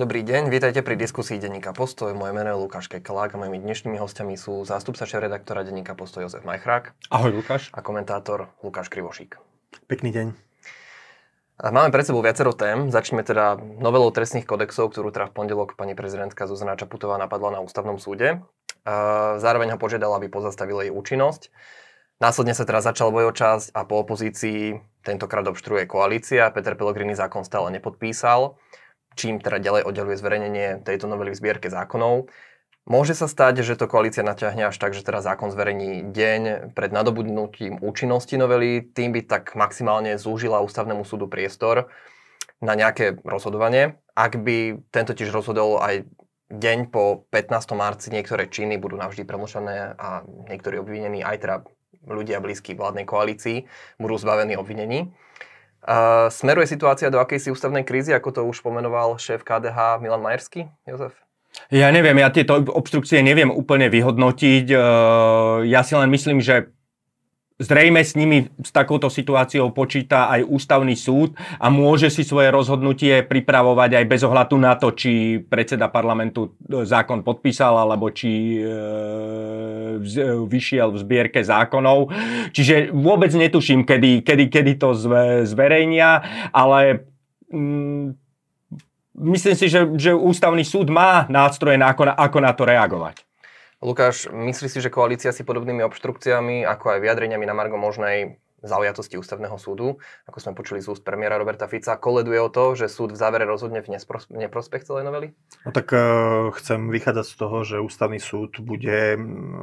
Dobrý deň, vítajte pri diskusii denníka Postoj. Moje meno je Lukáš Kekelák a mojimi dnešnými hostiami sú zástupca šéf-redaktora denníka Postoj Jozef Majchrák. Ahoj Lukáš. A komentátor Lukáš Krivošík. Pekný deň. Máme pred sebou viacero tém. Začneme teda novelou trestných kodexov, ktorú teda v pondelok pani prezidentka Zuzana Čaputová napadla na ústavnom súde. Zároveň ho požiadala, aby pozastavila jej účinnosť. Následne sa teraz začal bojočasť a po opozícii tentokrát obštruuje koalícia. Peter Pellegrini zákon stále nepodpísal čím teda ďalej oddeluje zverejnenie tejto novely v zbierke zákonov. Môže sa stať, že to koalícia naťahne až tak, že teda zákon zverejní deň pred nadobudnutím účinnosti novely, tým by tak maximálne zúžila ústavnému súdu priestor na nejaké rozhodovanie. Ak by tento tiež rozhodol aj deň po 15. marci niektoré činy budú navždy premlčané a niektorí obvinení, aj teda ľudia blízki vládnej koalícii, budú zbavení obvinení. Uh, smeruje situácia do akejsi ústavnej krízy, ako to už pomenoval šéf KDH Milan Majerský, Jozef? Ja neviem, ja tieto obstrukcie neviem úplne vyhodnotiť. Uh, ja si len myslím, že Zrejme s nimi, s takouto situáciou počíta aj ústavný súd a môže si svoje rozhodnutie pripravovať aj bez ohľadu na to, či predseda parlamentu e, zákon podpísal, alebo či e, vyšiel v zbierke zákonov. Čiže vôbec netuším, kedy, kedy, kedy to zve, zverejnia, ale mm, myslím si, že, že ústavný súd má nástroje, ako, na, ako na to reagovať. Lukáš, myslí si, že koalícia si podobnými obštrukciami, ako aj vyjadreniami na Margo možnej zaujatosti ústavného súdu, ako sme počuli z úst premiéra Roberta Fica, koleduje o to, že súd v závere rozhodne v neprospech celej novely? No tak uh, chcem vychádzať z toho, že ústavný súd bude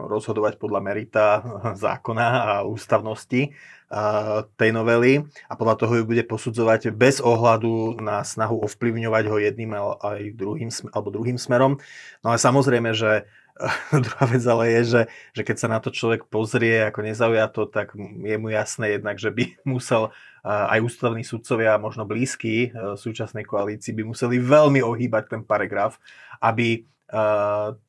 rozhodovať podľa merita zákona a ústavnosti uh, tej novely a podľa toho ju bude posudzovať bez ohľadu na snahu ovplyvňovať ho jedným aj druhým, alebo druhým smerom. No ale samozrejme, že Druhá vec ale je, že, že keď sa na to človek pozrie ako nezaujato, tak je mu jasné jednak, že by musel aj ústavní sudcovia, možno blízky e, súčasnej koalícii, by museli veľmi ohýbať ten paragraf, aby e,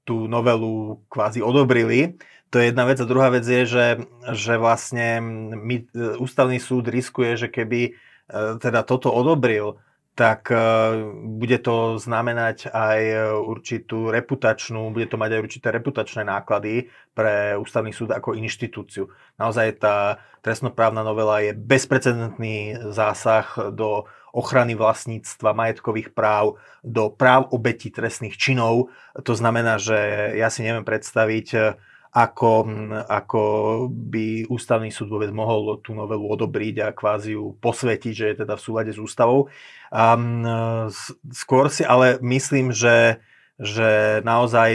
tú novelu kvázi odobrili. To je jedna vec. A druhá vec je, že, že vlastne my, e, ústavný súd riskuje, že keby teda toto odobril, tak e, bude to znamenať aj určitú reputačnú, bude to mať aj určité reputačné náklady pre ústavný súd ako inštitúciu. Naozaj tá trestnoprávna novela je bezprecedentný zásah do ochrany vlastníctva, majetkových práv, do práv obetí trestných činov. To znamená, že ja si neviem predstaviť, ako, ako by ústavný súd vôbec mohol tú novelu odobriť a kvázi ju posvetiť, že je teda v súlade s ústavou. Um, skôr si ale myslím, že, že naozaj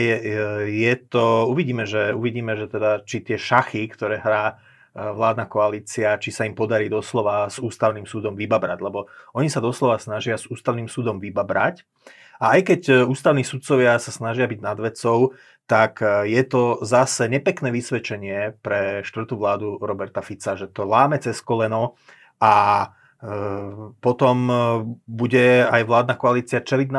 je to, uvidíme, že, uvidíme, že teda či tie šachy, ktoré hrá e, vládna koalícia, či sa im podarí doslova s ústavným súdom vybabrať, lebo oni sa doslova snažia s ústavným súdom vybabrať. A aj keď e, ústavní sudcovia sa snažia byť nad vecou, tak e, je to zase nepekné vysvedčenie pre štvrtú vládu Roberta Fica, že to láme cez koleno a e, potom e, bude aj vládna koalícia čeliť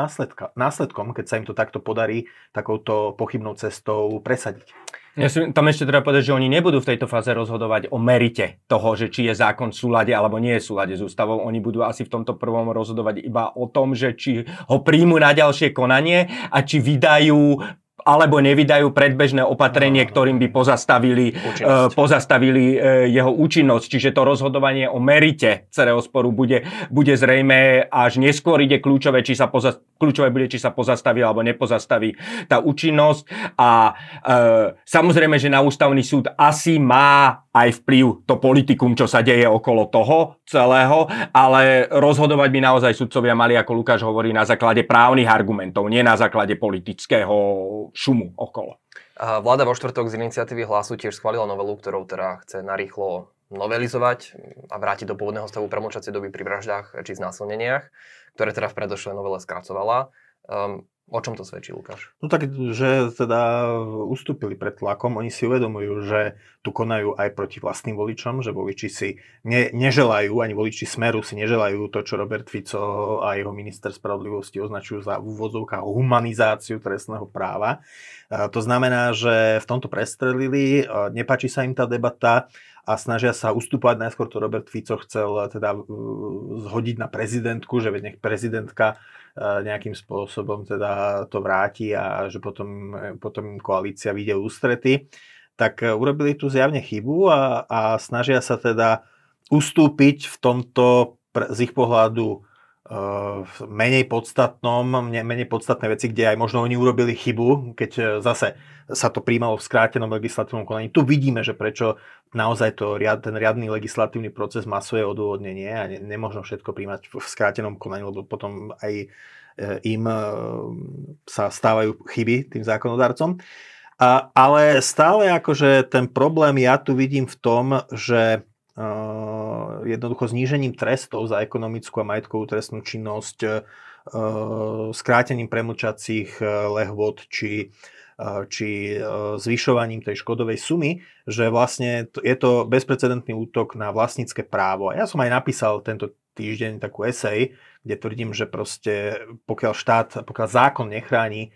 následkom, keď sa im to takto podarí takouto pochybnou cestou presadiť. Ja si tam ešte treba povedať, že oni nebudú v tejto fáze rozhodovať o merite toho, že či je zákon v súlade alebo nie je v súlade s ústavou. Oni budú asi v tomto prvom rozhodovať iba o tom, že či ho príjmu na ďalšie konanie a či vydajú alebo nevydajú predbežné opatrenie, ktorým by pozastavili, uh, pozastavili uh, jeho účinnosť. Čiže to rozhodovanie o merite celého sporu bude, bude zrejme až neskôr ide kľúčové, či sa poza, kľúčové bude, či sa pozastaví alebo nepozastaví tá účinnosť. A uh, samozrejme, že na ústavný súd asi má aj vplyv to politikum, čo sa deje okolo toho celého, ale rozhodovať by naozaj sudcovia mali, ako Lukáš hovorí, na základe právnych argumentov, nie na základe politického šumu okolo. Vláda vo štvrtok z iniciatívy hlasu tiež schválila novelu, ktorou teda chce narýchlo novelizovať a vrátiť do pôvodného stavu premlčacie doby pri vraždách či znásilneniach, ktoré teda v predošlej novele skracovala. Um, O čom to svedčí, Lukáš? No tak, že teda ustúpili pred tlakom. Oni si uvedomujú, že tu konajú aj proti vlastným voličom, že voliči si ne, neželajú, ani voliči Smeru si neželajú to, čo Robert Fico a jeho minister spravodlivosti označujú za úvodzovka humanizáciu trestného práva. To znamená, že v tomto prestrelili, nepáči sa im tá debata a snažia sa ustúpať. Najskôr to Robert Fico chcel teda zhodiť na prezidentku, že nech prezidentka E, nejakým spôsobom teda to vráti a že potom, potom koalícia vyjde ústrety, tak e, urobili tu zjavne chybu a, a snažia sa teda ustúpiť v tomto z ich pohľadu menej podstatnom, menej podstatné veci, kde aj možno oni urobili chybu, keď zase sa to príjmalo v skrátenom legislatívnom konaní. Tu vidíme, že prečo naozaj to, ten riadny legislatívny proces má svoje odôvodnenie a ne, nemôžno všetko príjmať v skrátenom konaní, lebo potom aj e, im e, sa stávajú chyby tým zákonodarcom. A, ale stále akože ten problém ja tu vidím v tom, že jednoducho znížením trestov za ekonomickú a majetkovú trestnú činnosť, skrátením premlčacích lehvod či či zvyšovaním tej škodovej sumy, že vlastne je to bezprecedentný útok na vlastnícke právo. Ja som aj napísal tento týždeň takú esej, kde tvrdím, že proste pokiaľ štát, pokiaľ zákon nechráni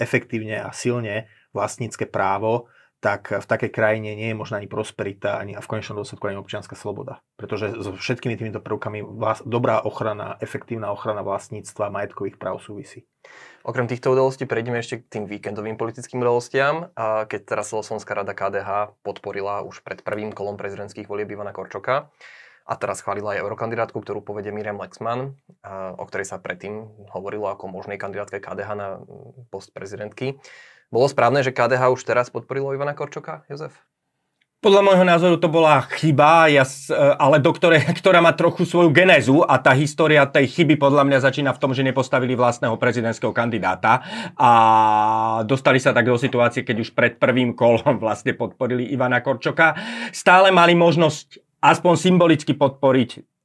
efektívne a silne vlastnícke právo, tak v takej krajine nie je možná ani prosperita, ani a v konečnom dôsledku ani občianská sloboda. Pretože so všetkými týmito prvkami vlast, dobrá ochrana, efektívna ochrana vlastníctva majetkových práv súvisí. Okrem týchto udalostí prejdeme ešte k tým víkendovým politickým udalostiam. A keď teraz Slovenská rada KDH podporila už pred prvým kolom prezidentských volieb Ivana Korčoka a teraz chválila aj eurokandidátku, ktorú povedie Miriam Lexman, o ktorej sa predtým hovorilo ako možnej kandidátke KDH na post prezidentky. Bolo správne, že KDH už teraz podporilo Ivana Korčoka, Jozef? Podľa môjho názoru to bola chyba, e, ale do ktorej, ktorá má trochu svoju genézu a tá história tej chyby podľa mňa začína v tom, že nepostavili vlastného prezidentského kandidáta a dostali sa tak do situácie, keď už pred prvým kolom vlastne podporili Ivana Korčoka. Stále mali možnosť aspoň symbolicky podporiť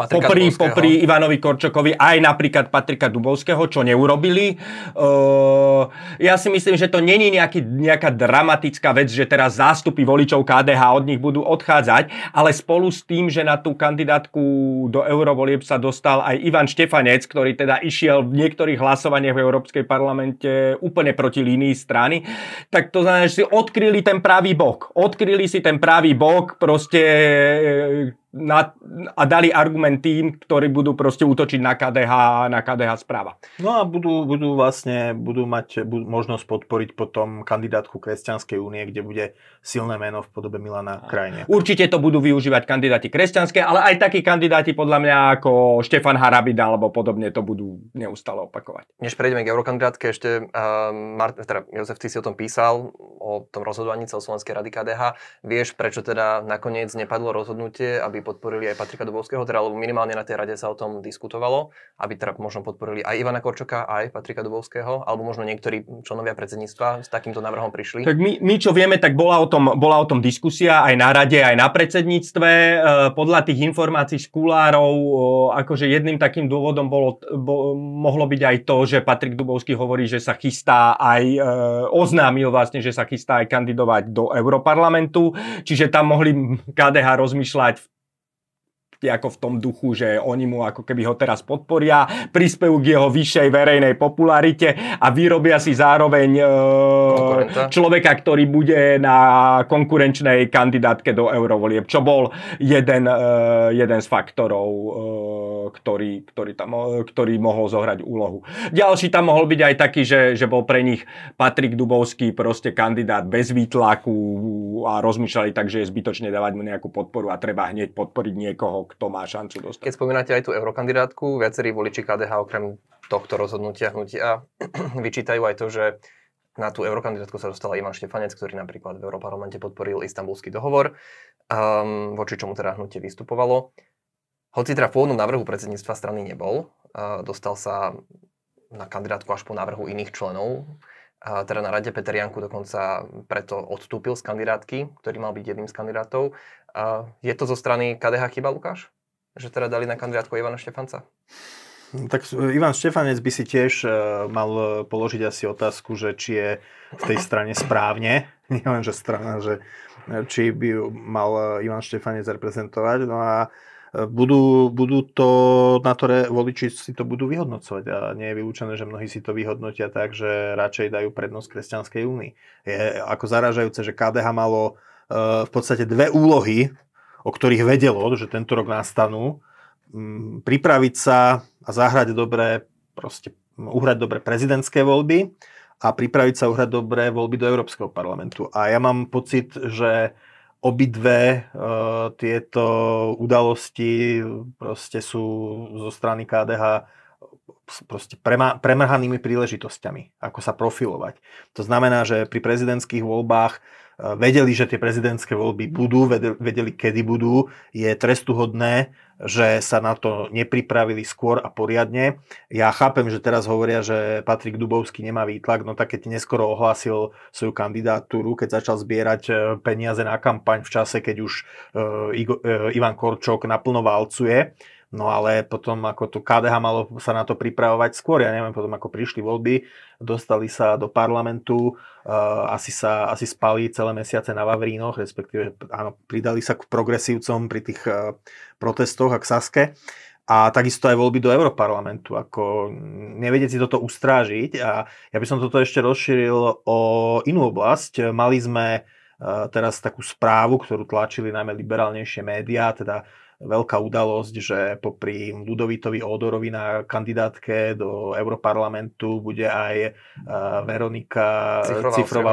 Patrika popri, Dubovského. popri Ivanovi Korčokovi aj napríklad Patrika Dubovského, čo neurobili. Uh, ja si myslím, že to není nejaký, nejaká dramatická vec, že teraz zástupy voličov KDH od nich budú odchádzať, ale spolu s tým, že na tú kandidátku do eurovolieb sa dostal aj Ivan Štefanec, ktorý teda išiel v niektorých hlasovaniach v Európskej parlamente úplne proti línii strany, tak to znamená, že si odkryli ten pravý bok. Odkryli si ten pravý bok, proste na, a dali argument tým, ktorí budú proste útočiť na KDH, na KDH správa. No a budú, budú vlastne, budú mať budú možnosť podporiť potom kandidátku Kresťanskej únie, kde bude silné meno v podobe Milana Krajne. Určite to budú využívať kandidáti kresťanské, ale aj takí kandidáti podľa mňa ako Štefan Harabida alebo podobne to budú neustále opakovať. Než prejdeme k eurokandidátke, ešte uh, Mart, teda Jozef, ty si o tom písal, o tom rozhodovaní celoslovenskej rady KDH. Vieš, prečo teda nakoniec nepadlo rozhodnutie, aby podporili aj Patrika Dubovského, teda alebo minimálne na tej rade sa o tom diskutovalo, aby teda možno podporili aj Ivana Korčoka, aj Patrika Dubovského, alebo možno niektorí členovia predsedníctva s takýmto návrhom prišli. Tak my, my čo vieme, tak bola o, tom, bola o tom diskusia aj na rade, aj na predsedníctve. E, podľa tých informácií z kulárov, e, akože jedným takým dôvodom bolo, bo, mohlo byť aj to, že Patrik Dubovský hovorí, že sa chystá aj, e, oznámil vlastne, že sa chystá aj kandidovať do Europarlamentu, čiže tam mohli KDH rozmýšľať v ako v tom duchu, že oni mu ako keby ho teraz podporia, prispejú k jeho vyššej verejnej popularite a vyrobia si zároveň e, človeka, ktorý bude na konkurenčnej kandidátke do eurovolieb, čo bol jeden, e, jeden z faktorov, e, ktorý, ktorý, tam, ktorý mohol zohrať úlohu. Ďalší tam mohol byť aj taký, že, že bol pre nich Patrik Dubovský proste kandidát bez výtlaku a rozmýšľali tak, že je zbytočne dávať mu nejakú podporu a treba hneď podporiť niekoho, kto má šancu dostať. Keď spomínate aj tú eurokandidátku, viacerí voliči KDH okrem tohto rozhodnutia hnutia vyčítajú aj to, že na tú eurokandidátku sa dostala Ivan Štefanec, ktorý napríklad v Európarlamente podporil istambulský dohovor, um, voči čomu teda hnutie vystupovalo. Hoci teda v pôvodnom návrhu predsedníctva strany nebol, uh, dostal sa na kandidátku až po návrhu iných členov. Teda na rade Peter Janku dokonca preto odstúpil z kandidátky, ktorý mal byť jedným z kandidátov. Je to zo strany KDH chyba, Lukáš? Že teda dali na kandidátku Ivana Štefanca? Tak Ivan Štefanec by si tiež uh, mal položiť asi otázku, že či je v tej strane správne, nie len, že strana, že či by mal Ivan Štefanec reprezentovať. No a budú, budú to, na ktoré voliči si to budú vyhodnocovať a nie je vylúčené, že mnohí si to vyhodnotia tak, že radšej dajú prednosť Kresťanskej únii. Je ako zaražajúce, že KDH malo uh, v podstate dve úlohy, o ktorých vedelo, že tento rok nastanú, um, pripraviť sa a zahrať dobre, proste uhrať dobre prezidentské voľby a pripraviť sa uhrať dobre voľby do Európskeho parlamentu. A ja mám pocit, že obidve uh, tieto udalosti proste sú zo strany KDH proste prema, premrhanými príležitosťami, ako sa profilovať. To znamená, že pri prezidentských voľbách vedeli, že tie prezidentské voľby budú, vedeli, kedy budú. Je trestuhodné, že sa na to nepripravili skôr a poriadne. Ja chápem, že teraz hovoria, že Patrik Dubovský nemá výtlak, no tak keď neskoro ohlásil svoju kandidatúru, keď začal zbierať e, peniaze na kampaň v čase, keď už uh, Ivan Korčok naplno válcuje, No ale potom ako to KDH malo sa na to pripravovať skôr, ja neviem, potom ako prišli voľby, dostali sa do parlamentu, uh, asi sa asi spali celé mesiace na Vavrínoch, respektíve áno, pridali sa k progresívcom pri tých uh, protestoch a k Saske. A takisto aj voľby do Európarlamentu. Ako nevedieť si toto ustrážiť. A ja by som toto ešte rozšíril o inú oblasť. Mali sme uh, teraz takú správu, ktorú tlačili najmä liberálnejšie médiá, teda veľká udalosť, že popri Ludovitovi Ódorovi na kandidátke do Europarlamentu bude aj e, Veronika Cifrová, Cifrová.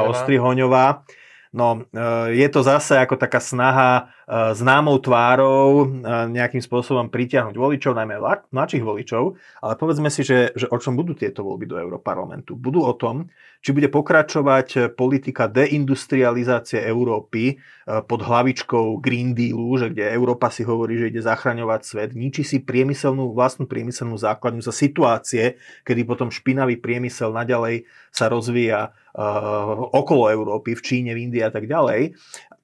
No, e, je to zase ako taká snaha e, známou tvárou nejakým spôsobom pritiahnuť voličov, najmä mladších voličov, ale povedzme si, že, že o čom budú tieto voľby do Európarlamentu. Budú o tom, či bude pokračovať politika deindustrializácie Európy e, pod hlavičkou Green Dealu, že kde Európa si hovorí, že ide zachraňovať svet, ničí si priemyselnú, vlastnú priemyselnú základňu za situácie, kedy potom špinavý priemysel naďalej sa rozvíja okolo Európy, v Číne, v Indii a tak ďalej.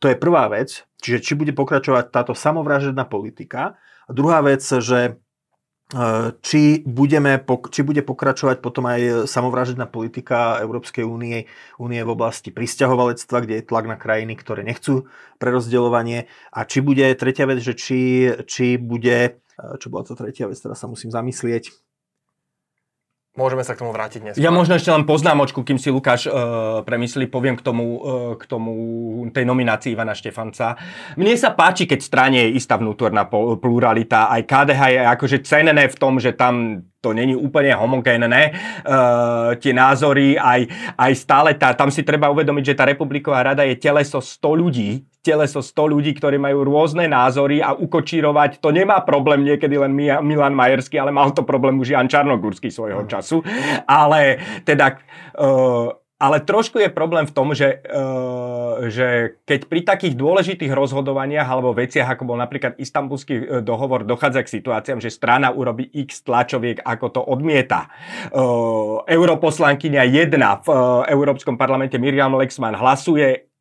To je prvá vec, čiže či bude pokračovať táto samovražedná politika. A druhá vec, že či, budeme, či bude pokračovať potom aj samovražedná politika Európskej únie, únie v oblasti pristahovalectva, kde je tlak na krajiny, ktoré nechcú prerozdeľovanie. A či bude, tretia vec, že či, či bude, čo bola to tretia vec, teraz sa musím zamyslieť, Môžeme sa k tomu vrátiť dnes. Ja možno ešte len poznámočku, kým si Lukáš uh, premyslí, poviem k tomu, uh, k tomu tej nominácii Ivana Štefanca. Mne sa páči, keď strane je istá vnútorná pluralita. Aj KDH je akože cenené v tom, že tam to není úplne homogénne, uh, tie názory, aj, aj stále tá, tam si treba uvedomiť, že tá republiková rada je teleso 100 ľudí, teleso 100 ľudí, ktorí majú rôzne názory a ukočírovať, to nemá problém niekedy len Milan Majerský, ale mal to problém už Jan Čarnogurský svojho času. Ale teda uh, ale trošku je problém v tom, že, uh, že keď pri takých dôležitých rozhodovaniach alebo veciach, ako bol napríklad istambulský e, dohovor, dochádza k situáciám, že strana urobí x tlačoviek, ako to odmieta. Uh, europoslankyňa jedna v uh, Európskom parlamente Miriam Lexman hlasuje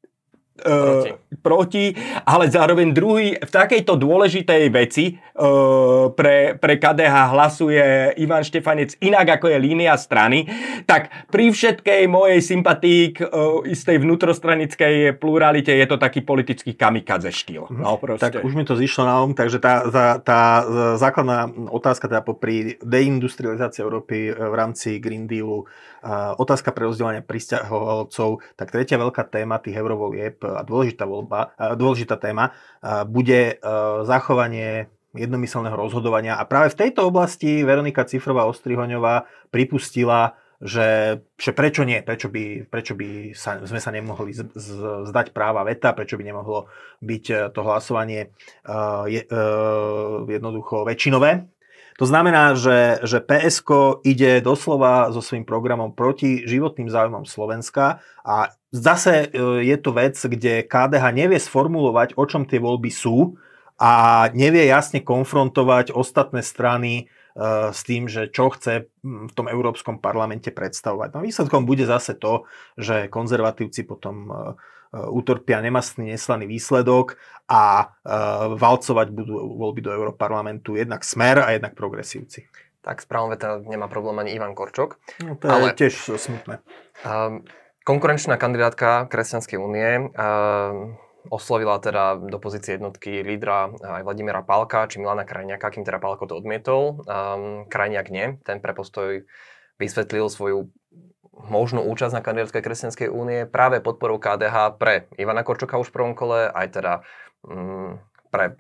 proti. Uh, proti, ale zároveň druhý v takejto dôležitej veci uh, pre, pre KDH hlasuje Ivan Štefanec inak ako je línia strany, tak pri všetkej mojej sympatii k uh, istej vnútrostranickej pluralite je to taký politický kamikadze štýl. Mhm. No, tak už mi to zišlo na um, takže tá, tá, tá základná otázka teda popri deindustrializácii Európy v rámci Green Dealu, otázka pre rozdelenie pristahovalcov, tak tretia veľká téma tých eurovolieb a dôležitá, voľba, dôležitá téma bude e, zachovanie jednomyselného rozhodovania. A práve v tejto oblasti Veronika Cifrová Ostrihoňová pripustila, že, že prečo nie, prečo by, prečo by sa, sme sa nemohli z, z, zdať práva veta, prečo by nemohlo byť e, to hlasovanie uh, je, uh, jednoducho väčšinové. To znamená, že, že PSK ide doslova so svojím programom proti životným záujmom Slovenska a zase e, je to vec, kde KDH nevie sformulovať, o čom tie voľby sú a nevie jasne konfrontovať ostatné strany e, s tým, že čo chce v tom Európskom parlamente predstavovať. No výsledkom bude zase to, že konzervatívci potom utrpia nemastný, neslaný výsledok a valcovať budú voľby do Európarlamentu jednak Smer a jednak progresívci. Tak správom veta nemá problém ani Ivan Korčok. No, to je ale... tiež smutné. Um, konkurenčná kandidátka Kresťanskej únie um, oslovila teda do pozície jednotky lídra aj Vladimíra Pálka či Milana Krajniaka, kým teda Pálko to odmietol. Um, Krajniak nie, ten pre postoj vysvetlil svoju možnú účasť na kandidátke Kresťanskej únie práve podporou KDH pre Ivana Korčoka už v prvom kole, aj teda um, pre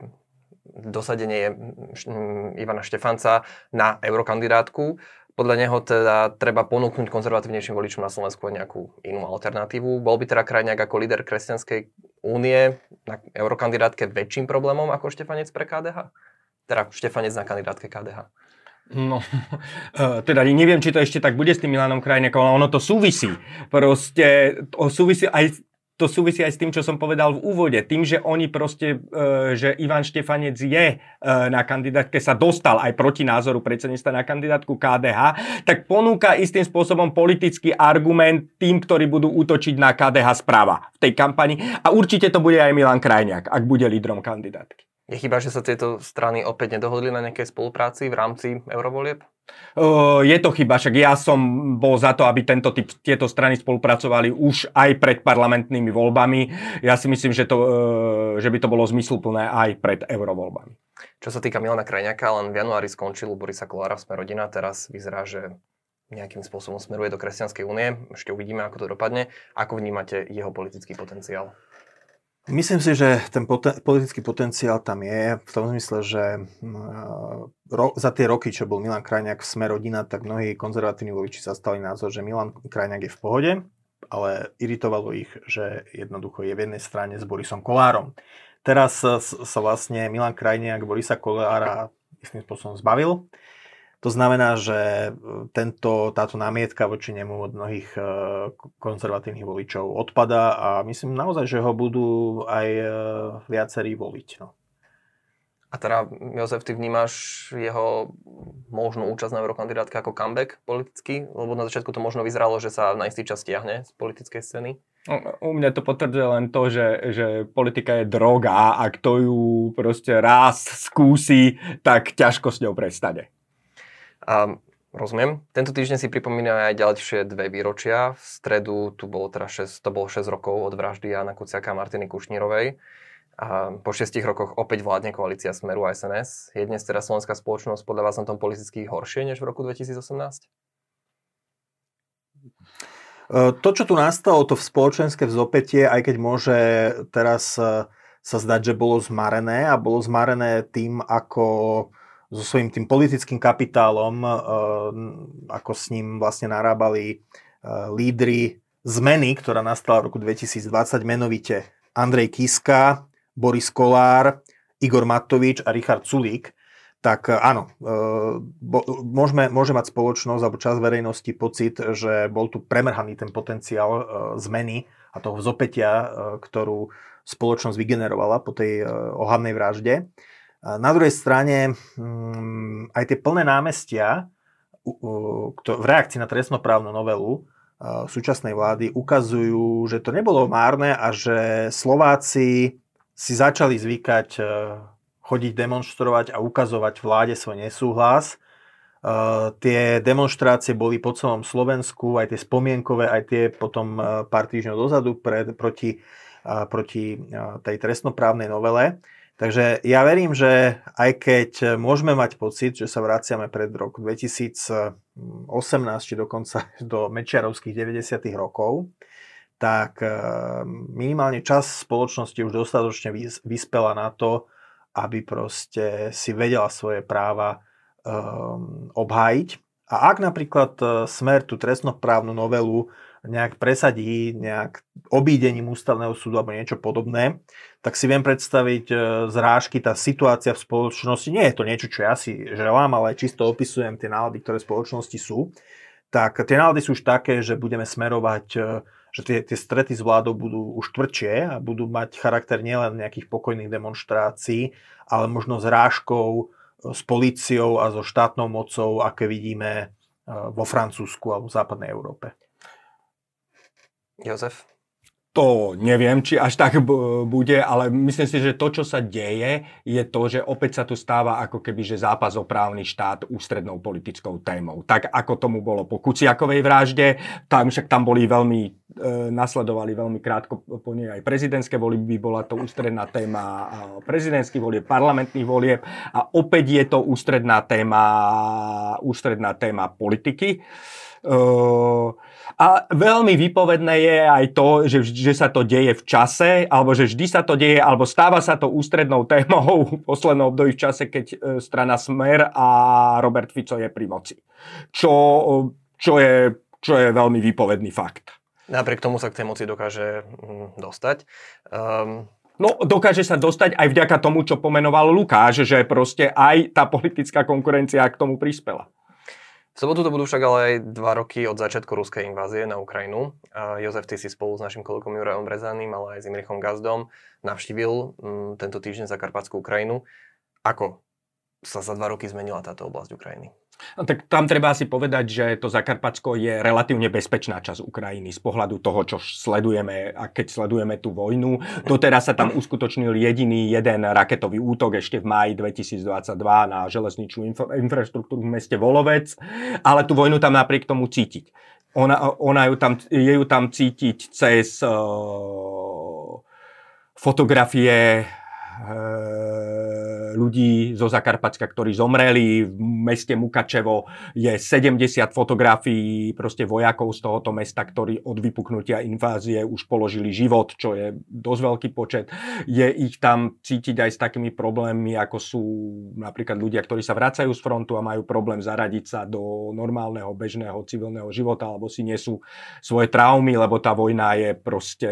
dosadenie um, Ivana Štefanca na eurokandidátku. Podľa neho teda treba ponúknuť konzervatívnejším voličom na Slovensku nejakú inú alternatívu. Bol by teda Krajniak ako líder Kresťanskej únie na eurokandidátke väčším problémom ako Štefanec pre KDH? Teda Štefanec na kandidátke KDH. No, teda neviem, či to ešte tak bude s tým Milanom Krajnekom, ale ono to súvisí. Proste to súvisí aj to súvisí aj s tým, čo som povedal v úvode. Tým, že oni proste, e, že Ivan Štefanec je e, na kandidátke, sa dostal aj proti názoru predsedníctva na kandidátku KDH, tak ponúka istým spôsobom politický argument tým, ktorí budú útočiť na KDH správa v tej kampani. A určite to bude aj Milan Krajniak, ak bude lídrom kandidátky. Je chyba, že sa tieto strany opäť nedohodli na nejakej spolupráci v rámci eurovolieb? Je to chyba, však ja som bol za to, aby tento typ, tieto strany spolupracovali už aj pred parlamentnými voľbami. Ja si myslím, že, to, uh, že by to bolo zmysluplné aj pred eurovoľbami. Čo sa týka Milana Krajňaka, len v januári skončil Borisa Kolára sme rodina, teraz vyzerá, že nejakým spôsobom smeruje do Kresťanskej únie. Ešte uvidíme, ako to dopadne. Ako vnímate jeho politický potenciál? Myslím si, že ten poten- politický potenciál tam je v tom zmysle, že ro- za tie roky, čo bol Milan Krajňák v Sme rodina, tak mnohí konzervatívni voliči zastali názor, že Milan Krajňák je v pohode, ale iritovalo ich, že jednoducho je v jednej strane s Borisom Kolárom. Teraz sa vlastne Milan Krajniak Borisa Kolára istým spôsobom zbavil to znamená, že e, tento, táto námietka voči nemu od mnohých e, konzervatívnych voličov odpada a myslím naozaj, že ho budú aj e, viacerí voliť. No. A teda, Jozef, ty vnímaš jeho možnú účasť na eurokandidátke ako comeback politicky? Lebo na začiatku to možno vyzeralo, že sa na istý čas stiahne z politickej scény. U mňa to potvrdzuje len to, že, že politika je droga a kto ju proste raz skúsi, tak ťažko s ňou prestane. A rozumiem. Tento týždeň si pripomínajú aj ďalšie dve výročia. V stredu tu bolo teda 6, to bolo 6 rokov od vraždy Jana Kuciaka a Martiny Kušnírovej. A po 6 rokoch opäť vládne koalícia Smeru a SNS. Je dnes teda slovenská spoločnosť podľa vás na tom politicky horšie než v roku 2018? E, to, čo tu nastalo, to v spoločenské vzopetie, aj keď môže teraz e, sa zdať, že bolo zmarené a bolo zmarené tým, ako so svojím tým politickým kapitálom, eh, ako s ním vlastne narábali eh, lídry zmeny, ktorá nastala v roku 2020, menovite Andrej Kiska, Boris Kolár, Igor Matovič a Richard Sulík, tak eh, áno, môžeme, môže mať spoločnosť alebo čas verejnosti pocit, že bol tu premrhaný ten potenciál zmeny a toho vzopetia, ktorú spoločnosť vygenerovala po tej ohavnej vražde. Na druhej strane mm, aj tie plné námestia v reakcii na trestnoprávnu novelu súčasnej vlády ukazujú, že to nebolo márne a že Slováci si začali zvykať e, chodiť demonstrovať a ukazovať vláde svoj nesúhlas. E, tie demonstrácie boli po celom Slovensku, aj tie spomienkové, aj tie potom e, pár týždňov dozadu pred, proti, proti tej trestnoprávnej novele. Takže ja verím, že aj keď môžeme mať pocit, že sa vraciame pred rok 2018, či dokonca do Mečiarovských 90. rokov, tak eh, minimálne čas spoločnosti už dostatočne vyspela na to, aby proste si vedela svoje práva um, obhájiť. A ak napríklad eh, Smer tú trestnoprávnu novelu nejak presadí, nejak obídením ústavného súdu alebo niečo podobné, tak si viem predstaviť e, zrážky, tá situácia v spoločnosti, nie je to niečo, čo ja si želám, ale čisto opisujem tie nálady, ktoré v spoločnosti sú, tak tie nálady sú už také, že budeme smerovať, e, že tie, tie strety s vládou budú už tvrdšie a budú mať charakter nielen nejakých pokojných demonstrácií, ale možno zrážkou e, s políciou a so štátnou mocou, aké vidíme vo Francúzsku alebo v západnej Európe. Jozef? To neviem, či až tak bude, ale myslím si, že to, čo sa deje, je to, že opäť sa tu stáva ako keby, že zápas o právny štát ústrednou politickou témou. Tak ako tomu bolo po Kuciakovej vražde, tam však tam boli veľmi, e, nasledovali veľmi krátko po nej aj prezidentské voľby, bola to ústredná téma prezidentských volieb, parlamentných volieb a opäť je to ústredná téma, ústredná téma politiky. E, a veľmi vypovedné je aj to, že, že sa to deje v čase, alebo že vždy sa to deje, alebo stáva sa to ústrednou témou v poslednom období v čase, keď e, strana Smer a Robert Fico je pri moci. Čo, čo, je, čo je veľmi vypovedný fakt. Napriek tomu sa k tej moci dokáže mm, dostať. Um... No, dokáže sa dostať aj vďaka tomu, čo pomenoval Lukáš, že proste aj tá politická konkurencia k tomu prispela. V sobotu to budú však ale aj dva roky od začiatku ruskej invázie na Ukrajinu. Jozef, ty si spolu s našim kolegom Jurajom Brezaným, ale aj s Imrichom Gazdom navštívil mm, tento týždeň Zakarpatskú Ukrajinu. Ako sa za dva roky zmenila táto oblasť Ukrajiny? No, tak tam treba asi povedať, že to Zakarpatsko je relatívne bezpečná časť Ukrajiny z pohľadu toho, čo sledujeme a keď sledujeme tú vojnu. Doteraz sa tam uskutočnil jediný jeden raketový útok ešte v máji 2022 na železničnú infra- infraštruktúru v meste Volovec, ale tú vojnu tam napriek tomu cítiť. Ona, ona ju tam, je ju tam cítiť cez uh, fotografie uh, ľudí zo Zakarpacka, ktorí zomreli. V meste Mukačevo je 70 fotografií proste vojakov z tohoto mesta, ktorí od vypuknutia invázie už položili život, čo je dosť veľký počet. Je ich tam cítiť aj s takými problémmi, ako sú napríklad ľudia, ktorí sa vracajú z frontu a majú problém zaradiť sa do normálneho, bežného civilného života, alebo si nesú svoje traumy, lebo tá vojna je proste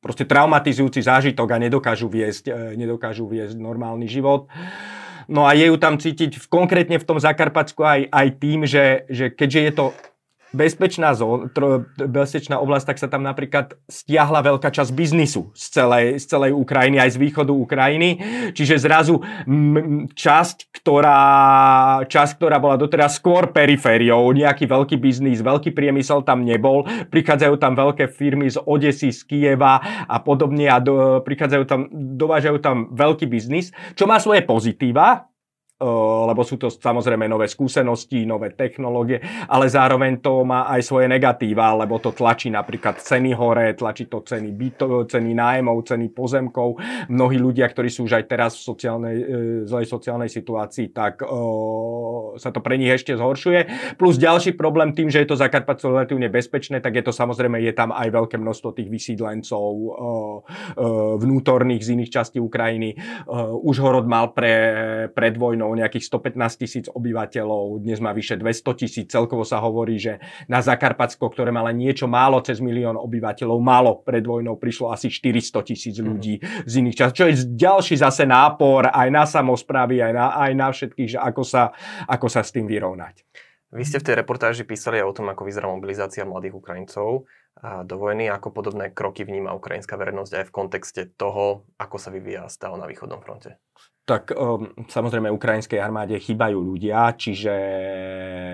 proste traumatizujúci zážitok a nedokážu viesť, e, nedokážu viesť normálny život. No a je ju tam cítiť v, konkrétne v tom Zakarpatsku aj, aj tým, že, že keďže je to bezpečná, zón, tro, bezpečná oblasť, tak sa tam napríklad stiahla veľká časť biznisu z celej, z celej Ukrajiny, aj z východu Ukrajiny. Čiže zrazu m, časť, ktorá, časť, ktorá bola doteraz skôr perifériou, nejaký veľký biznis, veľký priemysel tam nebol. Prichádzajú tam veľké firmy z Odesy, z Kieva a podobne a do, prichádzajú tam, dovážajú tam veľký biznis, čo má svoje pozitíva, lebo sú to samozrejme nové skúsenosti, nové technológie, ale zároveň to má aj svoje negatíva, lebo to tlačí napríklad ceny hore, tlačí to ceny bytov, ceny nájmov, ceny pozemkov. Mnohí ľudia, ktorí sú už aj teraz v sociálnej, e, zlej sociálnej situácii, tak o, sa to pre nich ešte zhoršuje. Plus ďalší problém tým, že je to Zakarpatsko relatívne bezpečné, tak je to samozrejme, je tam aj veľké množstvo tých vysídlencov o, vnútorných z iných častí Ukrajiny. O, Užhorod mal pre, pred vojnou miliónov, nejakých 115 tisíc obyvateľov, dnes má vyše 200 tisíc. Celkovo sa hovorí, že na Zakarpatsko, ktoré má len niečo málo cez milión obyvateľov, málo pred vojnou prišlo asi 400 tisíc mhm. ľudí mm. z iných časov, čo je ďalší zase nápor aj na samozprávy, aj na, aj na všetkých, že ako sa, ako sa s tým vyrovnať. Vy ste v tej reportáži písali aj o tom, ako vyzerá mobilizácia mladých Ukrajincov do vojny, ako podobné kroky vníma ukrajinská verejnosť aj v kontexte toho, ako sa vyvíja stav na východnom fronte tak um, samozrejme ukrajinskej armáde chýbajú ľudia, čiže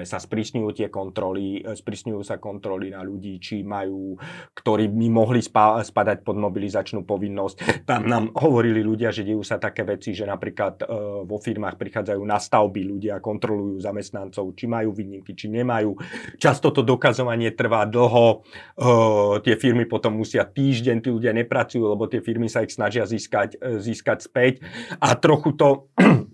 sa sprísňujú tie kontroly, e, sprísňujú sa kontroly na ľudí, či majú, ktorí by mohli spa, spadať pod mobilizačnú povinnosť. Tam nám hovorili ľudia, že dejú sa také veci, že napríklad uh, vo firmách prichádzajú na stavby ľudia, kontrolujú zamestnancov, či majú výnimky, či nemajú. Často to dokazovanie trvá dlho, uh, tie firmy potom musia týždeň, tí ľudia nepracujú, lebo tie firmy sa ich snažia získať, získať späť a trochu trochu to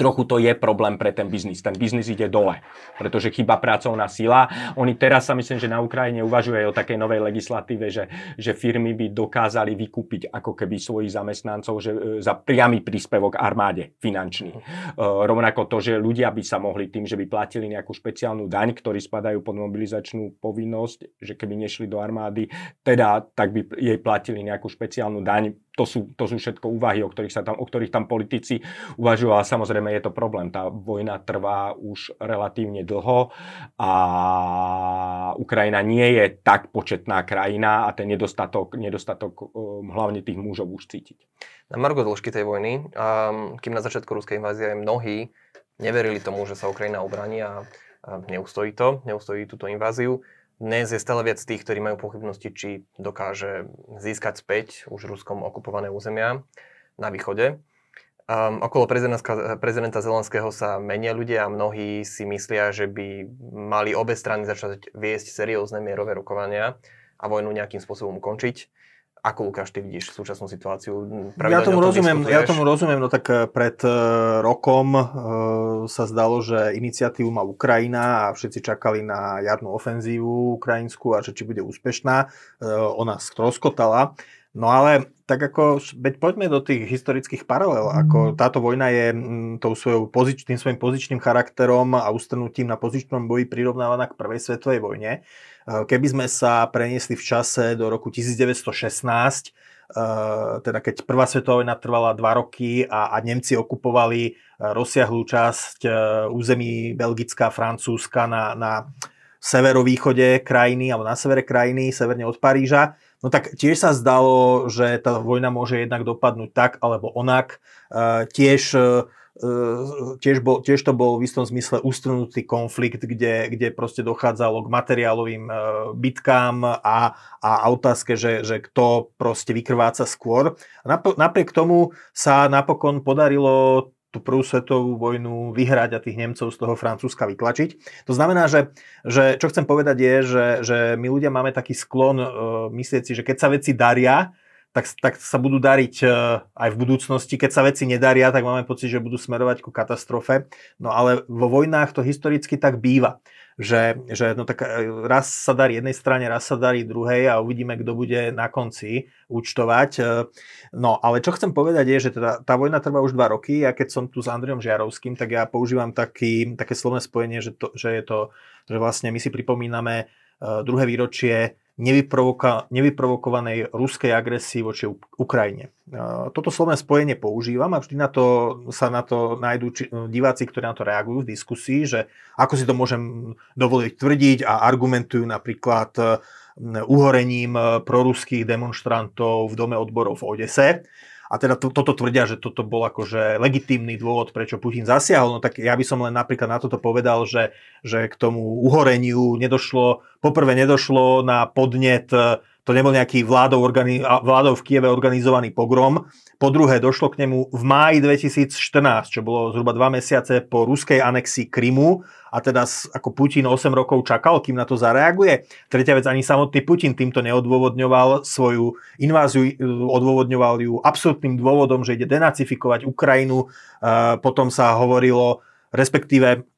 trochu to je problém pre ten biznis. Ten biznis ide dole, pretože chyba pracovná sila. Oni teraz sa myslím, že na Ukrajine uvažujú o takej novej legislatíve, že, že firmy by dokázali vykúpiť ako keby svojich zamestnancov že, e, za priamy príspevok armáde finančný. Uh, rovnako to, že ľudia by sa mohli tým, že by platili nejakú špeciálnu daň, ktorí spadajú pod mobilizačnú povinnosť, že keby nešli do armády, teda tak by jej platili nejakú špeciálnu daň to sú, to sú všetko úvahy, o ktorých, sa tam, o ktorých tam politici uvažujú a samozrejme je to problém. Tá vojna trvá už relatívne dlho a Ukrajina nie je tak početná krajina a ten nedostatok, nedostatok um, hlavne tých mužov už cítiť. Na Margo dĺžky tej vojny, um, kým na začiatku ruskej invázie mnohí neverili tomu, že sa Ukrajina obraní a neustojí to, neustojí túto inváziu, dnes je stále viac tých, ktorí majú pochybnosti, či dokáže získať späť už Ruskom okupované územia na východe. Um, okolo prezidenta, prezidenta Zelenského sa menia ľudia a mnohí si myslia, že by mali obe strany začať viesť seriózne mierové rokovania a vojnu nejakým spôsobom ukončiť. Ako Lukáš, ty vidíš súčasnú situáciu? Ja tomu, rozumiem, ja tomu rozumiem, no tak eh, pred uh, rokom uh, sa zdalo, že iniciatívu má Ukrajina a všetci čakali na jarnú ofenzívu ukrajinskú a že či bude úspešná. Uh, ona stroskotala. No ale tak ako, veď poďme do tých historických paralel, ako táto vojna je m, tou svojou pozič, tým svojim pozičným charakterom a ustrnutím na pozičnom boji prirovnávaná k prvej svetovej vojne. E, keby sme sa preniesli v čase do roku 1916, e, teda keď prvá svetová vojna trvala dva roky a, a Nemci okupovali e, rozsiahlú časť území Belgická, Francúzska na, na severovýchode krajiny alebo na severe krajiny, severne od Paríža, No tak tiež sa zdalo, že tá vojna môže jednak dopadnúť tak alebo onak. E, tiež, tiež, bol, tiež to bol v istom zmysle ustrnutý konflikt, kde, kde proste dochádzalo k materiálovým bitkám a, a otázke, že, že kto proste vykrváca skôr. Napriek tomu sa napokon podarilo tú prvú svetovú vojnu vyhrať a tých Nemcov z toho Francúzska vytlačiť. To znamená, že, že čo chcem povedať je, že, že my ľudia máme taký sklon uh, myslieť si, že keď sa veci daria, tak, tak sa budú dariť uh, aj v budúcnosti. Keď sa veci nedaria, tak máme pocit, že budú smerovať ku katastrofe. No ale vo vojnách to historicky tak býva že, že no tak e, raz sa darí jednej strane, raz sa darí druhej a uvidíme, kto bude na konci účtovať. E, no, ale čo chcem povedať je, že teda tá vojna trvá už dva roky a keď som tu s Andriom Žiarovským, tak ja používam taký, také slovné spojenie, že, to, že je to, že vlastne my si pripomíname uh, druhé výročie nevyprovokovanej ruskej agresii voči Ukrajine. Toto slovné spojenie používam a vždy na to, sa na to nájdú či, diváci, ktorí na to reagujú v diskusii, že ako si to môžem dovoliť tvrdiť a argumentujú napríklad uhorením e, proruských demonstrantov v Dome odborov v Odese. A teda to, toto tvrdia, že toto bol akože legitímny dôvod, prečo Putin zasiahol. No tak ja by som len napríklad na toto povedal, že, že k tomu uhoreniu nedošlo, poprvé nedošlo na podnet to nebol nejaký vládou, organi- vládou v Kieve organizovaný pogrom. Po druhé, došlo k nemu v máji 2014, čo bolo zhruba dva mesiace po ruskej anexii Krymu a teda ako Putin 8 rokov čakal, kým na to zareaguje. Tretia vec, ani samotný Putin týmto neodôvodňoval svoju inváziu, odôvodňoval ju absolútnym dôvodom, že ide denacifikovať Ukrajinu. Potom sa hovorilo, respektíve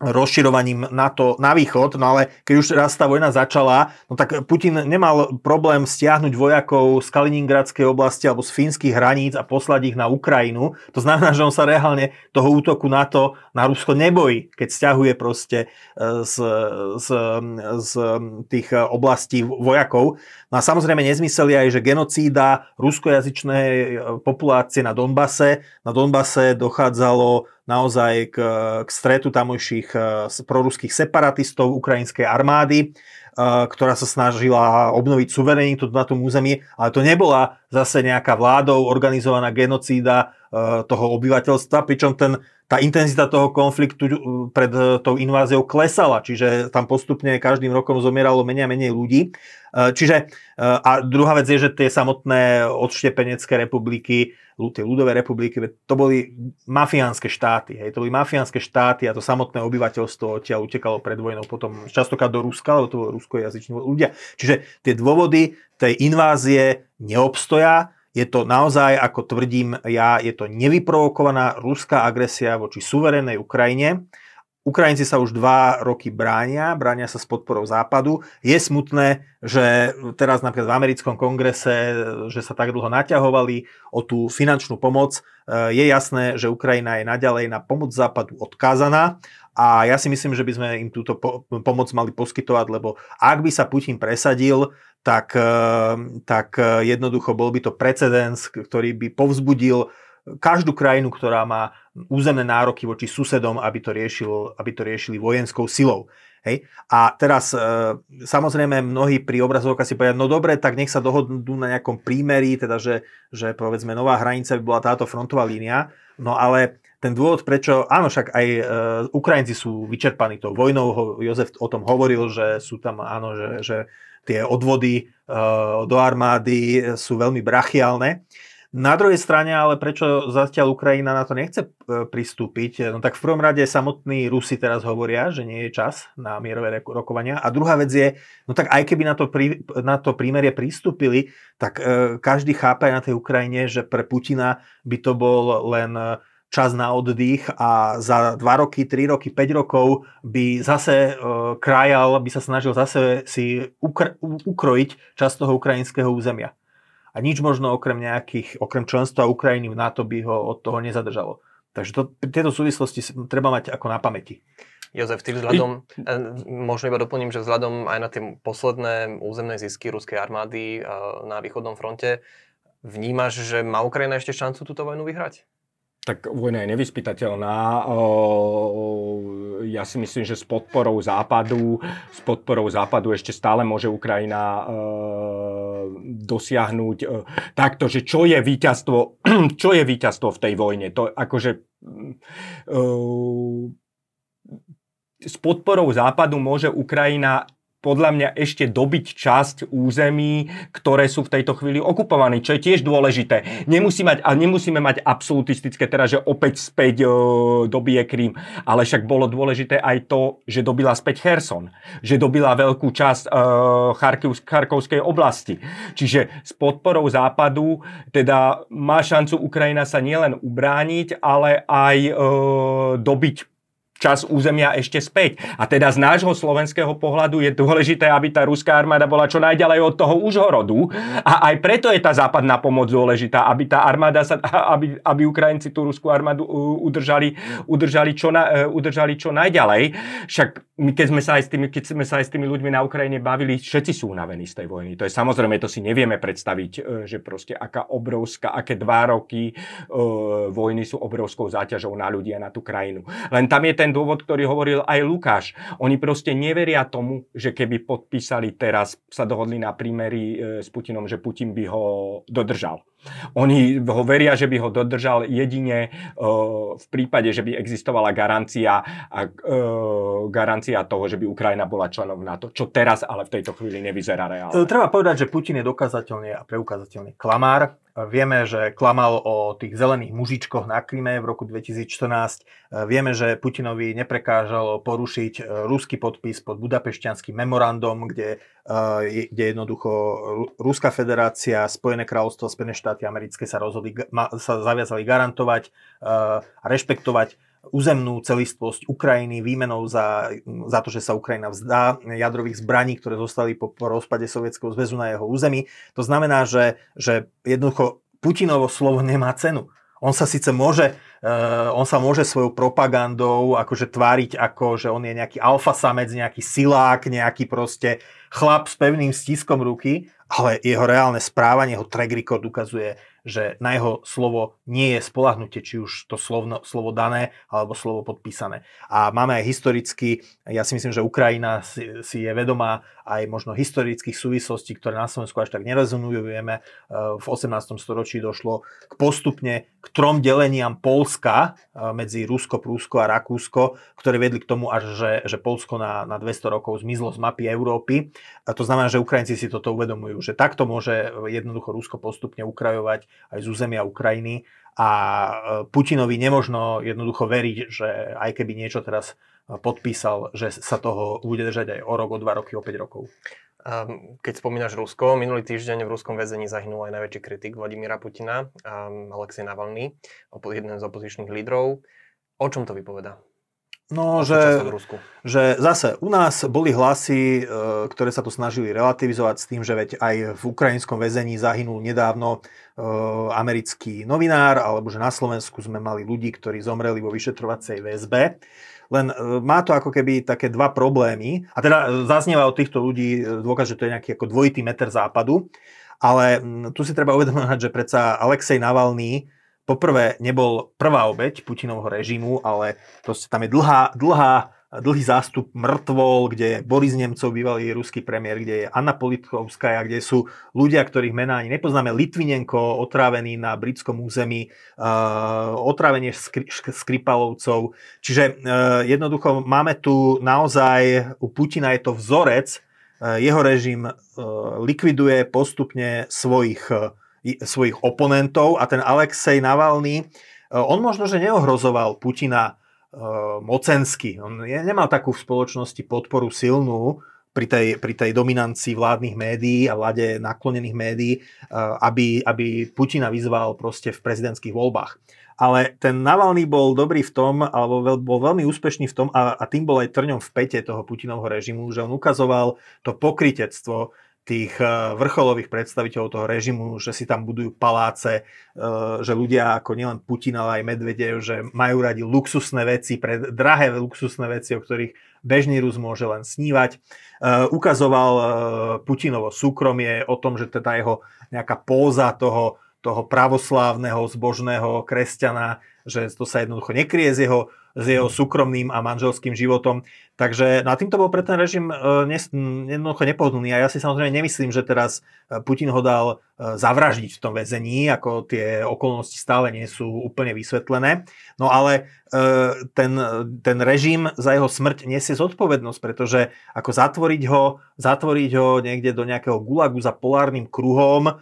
rozširovaním NATO na východ, no ale keď už raz tá vojna začala, no tak Putin nemal problém stiahnuť vojakov z Kaliningradskej oblasti alebo z fínskych hraníc a poslať ich na Ukrajinu. To znamená, že on sa reálne toho útoku NATO na Rusko nebojí, keď stiahuje proste e, z, z, z tých oblastí vojakov. No a samozrejme nezmysel je aj, že genocída ruskojazyčnej populácie na Donbase. Na Donbase dochádzalo naozaj k, k stretu tamojších e, proruských separatistov ukrajinskej armády, e, ktorá sa snažila obnoviť suverenitu na tom území, ale to nebola zase nejaká vládou organizovaná genocída toho obyvateľstva, pričom ten, tá intenzita toho konfliktu pred tou inváziou klesala, čiže tam postupne každým rokom zomieralo menej a menej ľudí. Čiže a druhá vec je, že tie samotné odštepenecké republiky tej ľudové republiky, to boli mafiánske štáty. Hej, to boli mafiánske štáty a to samotné obyvateľstvo odtiaľ utekalo pred vojnou potom častokrát do Ruska, lebo to bolo ruskojazyční ľudia. Čiže tie dôvody tej invázie neobstoja, je to naozaj, ako tvrdím ja, je to nevyprovokovaná ruská agresia voči suverénnej Ukrajine Ukrajinci sa už dva roky bránia, bránia sa s podporou západu. Je smutné, že teraz napríklad v americkom kongrese, že sa tak dlho naťahovali o tú finančnú pomoc. Je jasné, že Ukrajina je naďalej na pomoc západu odkázaná a ja si myslím, že by sme im túto pomoc mali poskytovať, lebo ak by sa Putin presadil, tak, tak jednoducho bol by to precedens, ktorý by povzbudil každú krajinu, ktorá má územné nároky voči susedom, aby to, riešil, aby to riešili vojenskou silou. Hej? A teraz e, samozrejme mnohí pri obrazovkách si povedia, no dobre, tak nech sa dohodnú na nejakom prímeri, teda že, že povedzme nová hranica by bola táto frontová línia, no ale ten dôvod, prečo, áno, však aj e, Ukrajinci sú vyčerpaní tou vojnou, ho, Jozef o tom hovoril, že sú tam, áno, že, že tie odvody e, do armády sú veľmi brachiálne. Na druhej strane, ale prečo zatiaľ Ukrajina na to nechce e, pristúpiť? No tak v prvom rade samotní Rusi teraz hovoria, že nie je čas na mierové rokovania. A druhá vec je, no tak aj keby na to, prí, na to prímerie pristúpili, tak e, každý chápe aj na tej Ukrajine, že pre Putina by to bol len e, čas na oddych a za 2 roky, 3 roky, 5 rokov by zase e, krajal, by sa snažil zase si ukr- ukrojiť časť toho ukrajinského územia a nič možno okrem nejakých, okrem členstva Ukrajiny v NATO by ho od toho nezadržalo. Takže to, tieto súvislosti treba mať ako na pamäti. Jozef, ty vzhľadom, e, možno iba doplním, že vzhľadom aj na tie posledné územné zisky ruskej armády e, na východnom fronte, vnímaš, že má Ukrajina ešte šancu túto vojnu vyhrať? Tak vojna je nevyspytateľná. Ja si myslím, že s podporou západu, s podporou západu ešte stále môže Ukrajina dosiahnuť takto, že čo je víťazstvo, čo je víťazstvo v tej vojne. To akože s podporou západu môže Ukrajina podľa mňa ešte dobiť časť území, ktoré sú v tejto chvíli okupované, čo je tiež dôležité. Nemusí mať, a nemusíme mať absolutistické, teda, že opäť späť e, dobije Krím, ale však bolo dôležité aj to, že dobila späť Herson, že dobila veľkú časť e, Charkovskej oblasti. Čiže s podporou západu teda má šancu Ukrajina sa nielen ubrániť, ale aj e, dobiť čas územia ešte späť. A teda z nášho slovenského pohľadu je dôležité, aby tá ruská armáda bola čo najďalej od toho Užhorodu. A aj preto je tá západná pomoc dôležitá, aby tá armáda sa, aby, aby Ukrajinci tú ruskú armádu udržali, udržali, čo, na, e, udržali čo najďalej. Však my keď sme, sa aj s tými, keď sme sa aj s tými ľuďmi na Ukrajine bavili, všetci sú unavení z tej vojny. To je samozrejme, to si nevieme predstaviť, e, že proste aká obrovská, aké dva roky uh, vojny sú obrovskou záťažou na ľudí a na tú krajinu. Len tam je ten ten dôvod, ktorý hovoril aj Lukáš. Oni proste neveria tomu, že keby podpísali teraz, sa dohodli na prímeri e, s Putinom, že Putin by ho dodržal. Oni ho veria, že by ho dodržal jedine uh, v prípade, že by existovala garancia, a, uh, garancia toho, že by Ukrajina bola členom NATO, čo teraz ale v tejto chvíli nevyzerá reálne. Treba povedať, že Putin je dokazateľne a preukazateľne klamár. Vieme, že klamal o tých zelených mužičkoch na Kryme v roku 2014. Vieme, že Putinovi neprekážalo porušiť e, ruský podpis pod budapešťanským memorandum, kde, e, kde jednoducho Ruská federácia, Spojené kráľovstvo, Spojené štáty americké sa, rozhodli, sa zaviazali garantovať e, a rešpektovať územnú celistvosť Ukrajiny výmenou za, za to, že sa Ukrajina vzdá jadrových zbraní, ktoré zostali po, po rozpade Sovietskeho zväzu na jeho území. To znamená, že, že jednoducho Putinovo slovo nemá cenu. On sa síce môže, uh, on sa môže svojou propagandou akože tváriť ako, že on je nejaký alfa samec, nejaký silák, nejaký proste chlap s pevným stiskom ruky, ale jeho reálne správanie, jeho track record ukazuje, že na jeho slovo nie je spolahnutie, či už to slovno, slovo dané alebo slovo podpísané. A máme aj historicky, ja si myslím, že Ukrajina si, si je vedomá aj možno historických súvislostí, ktoré na Slovensku až tak nerezonujú. Vieme, e, v 18. storočí došlo k postupne k trom deleniam Polska e, medzi Rusko, Prúsko a Rakúsko, ktoré vedli k tomu až, že, že Polsko na, na 200 rokov zmizlo z mapy Európy. A to znamená, že Ukrajinci si toto uvedomujú, že takto môže jednoducho Rusko postupne ukrajovať aj z územia Ukrajiny a e, Putinovi nemožno jednoducho veriť, že aj keby niečo teraz e, podpísal, že sa toho bude držať aj o rok, o dva roky, o 5 rokov. Keď spomínaš Rusko, minulý týždeň v ruskom väzení zahynul aj najväčší kritik Vladimíra Putina, Alexej Navalny, jeden z opozičných lídrov. O čom to vypoveda? No, že, že zase u nás boli hlasy, e, ktoré sa to snažili relativizovať s tým, že veď aj v ukrajinskom väzení zahynul nedávno e, americký novinár, alebo že na Slovensku sme mali ľudí, ktorí zomreli vo vyšetrovacej väzbe. Len e, má to ako keby také dva problémy. A teda zaznieva od týchto ľudí dôkaz, že to je nejaký ako dvojitý meter západu. Ale tu si treba uvedomovať, že predsa Alexej Navalny poprvé nebol prvá obeď Putinovho režimu, ale proste tam je dlhá, dlhá dlhý zástup mŕtvol, kde je Boris Nemcov, bývalý ruský premiér, kde je Anna Politkovská, kde sú ľudia, ktorých mená ani nepoznáme, Litvinenko, otrávený na britskom území, uh, otrávenie skri- Skripalovcov. Čiže uh, jednoducho máme tu naozaj, u Putina je to vzorec, uh, jeho režim likviduje postupne svojich, svojich oponentov a ten Alexej Navalny, uh, on možno, že neohrozoval Putina uh, mocensky. On nemal takú v spoločnosti podporu silnú pri tej, pri tej dominancii vládnych médií a vláde naklonených médií, uh, aby, aby Putina vyzval proste v prezidentských voľbách. Ale ten Navalny bol dobrý v tom, alebo bol veľmi úspešný v tom a, a tým bol aj trňom v pete toho Putinovho režimu, že on ukazoval to pokritectvo, tých eh, vrcholových predstaviteľov toho režimu, že si tam budujú paláce, eh, že ľudia ako nielen Putin, ale aj Medvedev, že majú radi luxusné veci, pre drahé luxusné veci, o ktorých bežný Rus môže len snívať. Eh, ukazoval Putinovo súkromie o tom, že teda jeho nejaká póza toho, toho pravoslávneho, zbožného kresťana, že to sa jednoducho nekrie z jeho, s jeho súkromným a manželským životom. Takže no a týmto bol pre ten režim e, jednoducho nepohodlný a ja si samozrejme nemyslím, že teraz e, Putin ho dal e, zavraždiť v tom väzení, ako tie okolnosti stále nie sú úplne vysvetlené. No ale ten, ten režim za jeho smrť nesie zodpovednosť, pretože ako zatvoriť ho, zatvoriť ho niekde do nejakého gulagu za polárnym kruhom,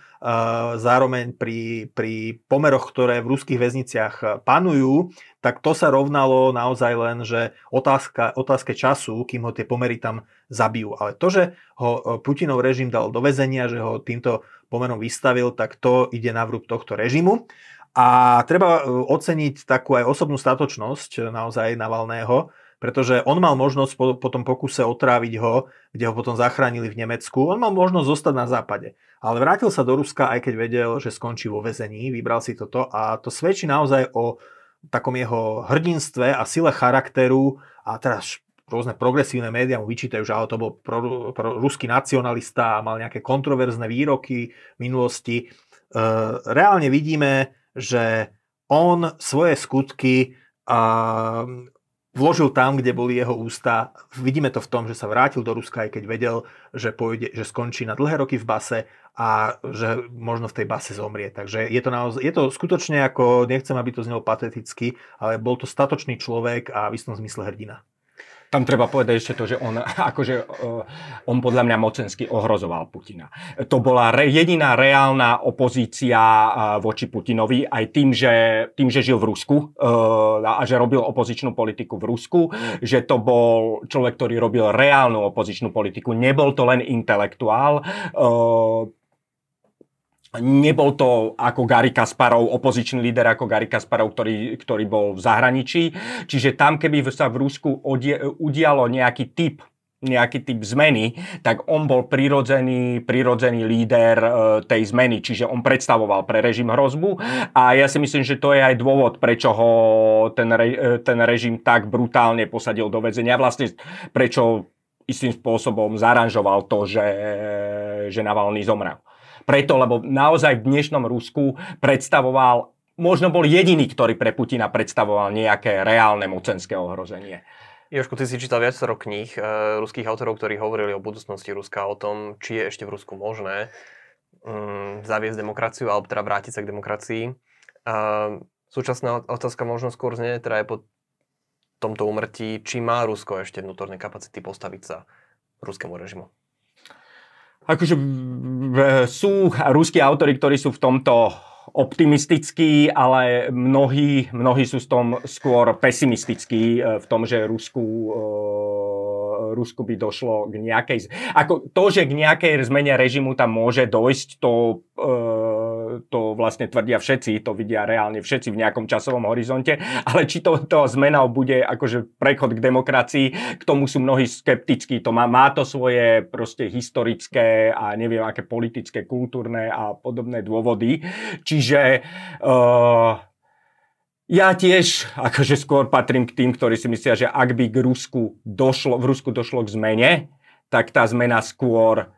zároveň pri, pri pomeroch, ktoré v ruských väzniciach panujú, tak to sa rovnalo naozaj len, že otázka, otázke času, kým ho tie pomery tam zabijú. Ale to, že ho e, Putinov režim dal do väzenia, že ho týmto pomerom vystavil, tak to ide na vrúb tohto režimu. A treba e, oceniť takú aj osobnú statočnosť e, naozaj Navalného, pretože on mal možnosť po, po tom pokuse otráviť ho, kde ho potom zachránili v Nemecku, on mal možnosť zostať na západe. Ale vrátil sa do Ruska, aj keď vedel, že skončí vo väzení, vybral si toto a to svedčí naozaj o takom jeho hrdinstve a sile charakteru a teraz rôzne progresívne médiá mu vyčítajú, že ale to bol pro, pro ruský nacionalista a mal nejaké kontroverzné výroky v minulosti. E, reálne vidíme, že on svoje skutky a, vložil tam, kde boli jeho ústa. Vidíme to v tom, že sa vrátil do Ruska, aj keď vedel, že, pôjde, že skončí na dlhé roky v base a že možno v tej base zomrie. Takže je to, naozaj, je to skutočne ako, nechcem, aby to znelo pateticky, ale bol to statočný človek a v istom zmysle hrdina. Tam treba povedať ešte to, že on, akože, eh, on podľa mňa mocensky ohrozoval Putina. To bola re, jediná reálna opozícia eh, voči Putinovi, aj tým, že, tým, že žil v Rusku eh, a že robil opozičnú politiku v Rusku, že to bol človek, ktorý robil reálnu opozičnú politiku. Nebol to len intelektuál, Nebol to ako Gary Kasparov, opozičný líder ako Gary Kasparov, ktorý, ktorý bol v zahraničí. Čiže tam, keby sa v Rusku odie, udialo nejaký typ nejaký typ zmeny, tak on bol prirodzený, prirodzený líder e, tej zmeny, čiže on predstavoval pre režim hrozbu a ja si myslím, že to je aj dôvod, prečo ho ten, re, e, ten režim tak brutálne posadil do väzenia, vlastne prečo istým spôsobom zaranžoval to, že, že Navalny zomrel. Preto, lebo naozaj v dnešnom Rusku predstavoval, možno bol jediný, ktorý pre Putina predstavoval nejaké reálne mocenské ohrozenie. Jožko, ty si čítal viacero kníh e, ruských autorov, ktorí hovorili o budúcnosti Ruska, o tom, či je ešte v Rusku možné mm, zaviesť demokraciu, alebo teda vrátiť sa k demokracii. E, súčasná otázka možno skôr znie, teda je po tomto umrtí, či má Rusko ešte vnútorné kapacity postaviť sa ruskému režimu. Akože sú ruskí autory, ktorí sú v tomto optimistickí, ale mnohí, mnohí sú v tom skôr pesimistickí e, v tom, že Rusku, e, Rusku by došlo k nejakej... Ako to, že k nejakej zmene režimu tam môže dojsť, to e, to vlastne tvrdia všetci, to vidia reálne všetci v nejakom časovom horizonte, ale či to, to zmena bude akože prechod k demokracii, k tomu sú mnohí skeptickí, to má, má to svoje proste historické a neviem aké politické, kultúrne a podobné dôvody. Čiže uh, ja tiež akože skôr patrím k tým, ktorí si myslia, že ak by k Rusku došlo, v Rusku došlo k zmene, tak tá zmena skôr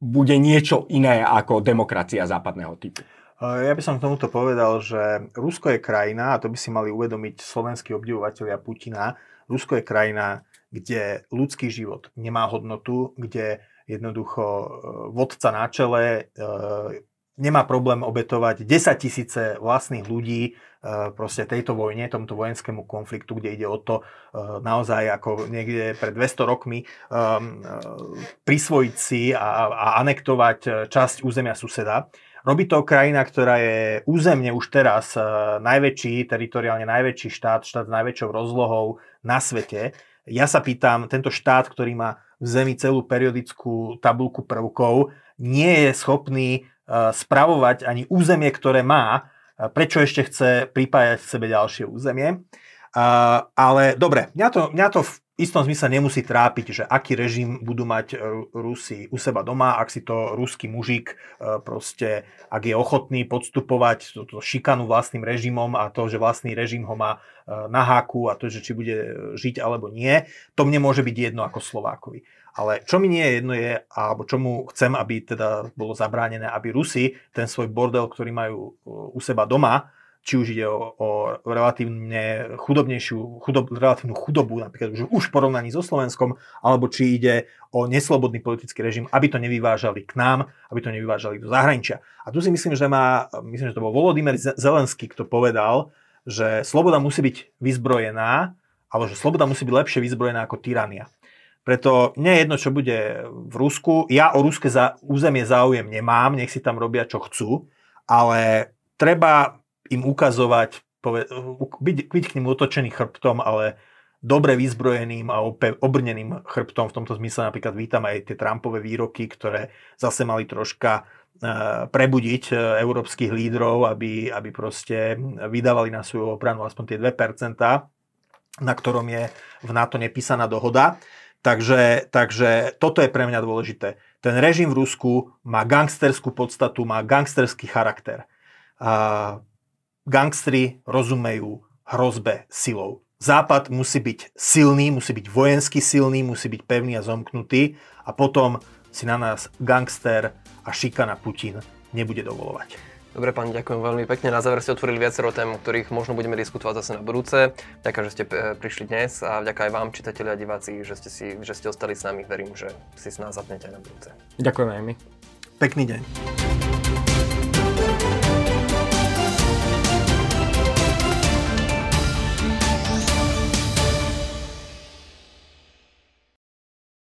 bude niečo iné ako demokracia západného typu. Ja by som k tomuto povedal, že Rusko je krajina, a to by si mali uvedomiť slovenskí obdivovateľia Putina, Rusko je krajina, kde ľudský život nemá hodnotu, kde jednoducho e, vodca na čele e, nemá problém obetovať 10 tisíce vlastných ľudí e, proste tejto vojne, tomuto vojenskému konfliktu, kde ide o to naozaj ako niekde pred 200 rokmi prisvojiť si a, a anektovať časť územia suseda. Robí to krajina, ktorá je územne už teraz najväčší, teritoriálne najväčší štát, štát s najväčšou rozlohou na svete. Ja sa pýtam, tento štát, ktorý má v Zemi celú periodickú tabulku prvkov, nie je schopný spravovať ani územie, ktoré má, prečo ešte chce pripájať k sebe ďalšie územie. Ale dobre, mňa to, mňa to v istom zmysle nemusí trápiť, že aký režim budú mať Rusi u seba doma, ak si to ruský mužik proste, ak je ochotný podstupovať túto šikanu vlastným režimom a to, že vlastný režim ho má na háku a to, že či bude žiť alebo nie, to mne môže byť jedno ako Slovákovi. Ale čo mi nie je jedno je, alebo čomu chcem, aby teda bolo zabránené, aby Rusi ten svoj bordel, ktorý majú u seba doma, či už ide o, o relatívne chudobnejšiu, chudob, relatívnu chudobu, napríklad už, už v porovnaní so Slovenskom, alebo či ide o neslobodný politický režim, aby to nevyvážali k nám, aby to nevyvážali do zahraničia. A tu si myslím, že má, myslím, že to bol Volodymyr Zelenský, kto povedal, že sloboda musí byť vyzbrojená, ale že sloboda musí byť lepšie vyzbrojená ako tyrania. Preto nie je jedno, čo bude v Rusku. Ja o ruské územie záujem nemám, nech si tam robia, čo chcú, ale treba im ukazovať, byť, byť k ním otočený chrbtom, ale dobre vyzbrojeným a obrneným chrbtom. V tomto zmysle napríklad vítam aj tie Trumpové výroky, ktoré zase mali troška e, prebudiť e, európskych lídrov, aby, aby proste vydávali na svoju obranu aspoň tie 2%, na ktorom je v NATO nepísaná dohoda. Takže, takže toto je pre mňa dôležité. Ten režim v Rusku má gangsterskú podstatu, má gangsterský charakter. A gangstri rozumejú hrozbe silou. Západ musí byť silný, musí byť vojensky silný, musí byť pevný a zomknutý a potom si na nás gangster a šikana Putin nebude dovolovať. Dobre, pán, ďakujem veľmi pekne. Na záver ste otvorili viacero tém, o ktorých možno budeme diskutovať zase na budúce. Ďakujem, že ste e, prišli dnes a vďaka aj vám, čitatelia a diváci, že ste, si, že ste ostali s nami. Verím, že si s nás zapnete aj na budúce. Ďakujem aj my. Pekný deň.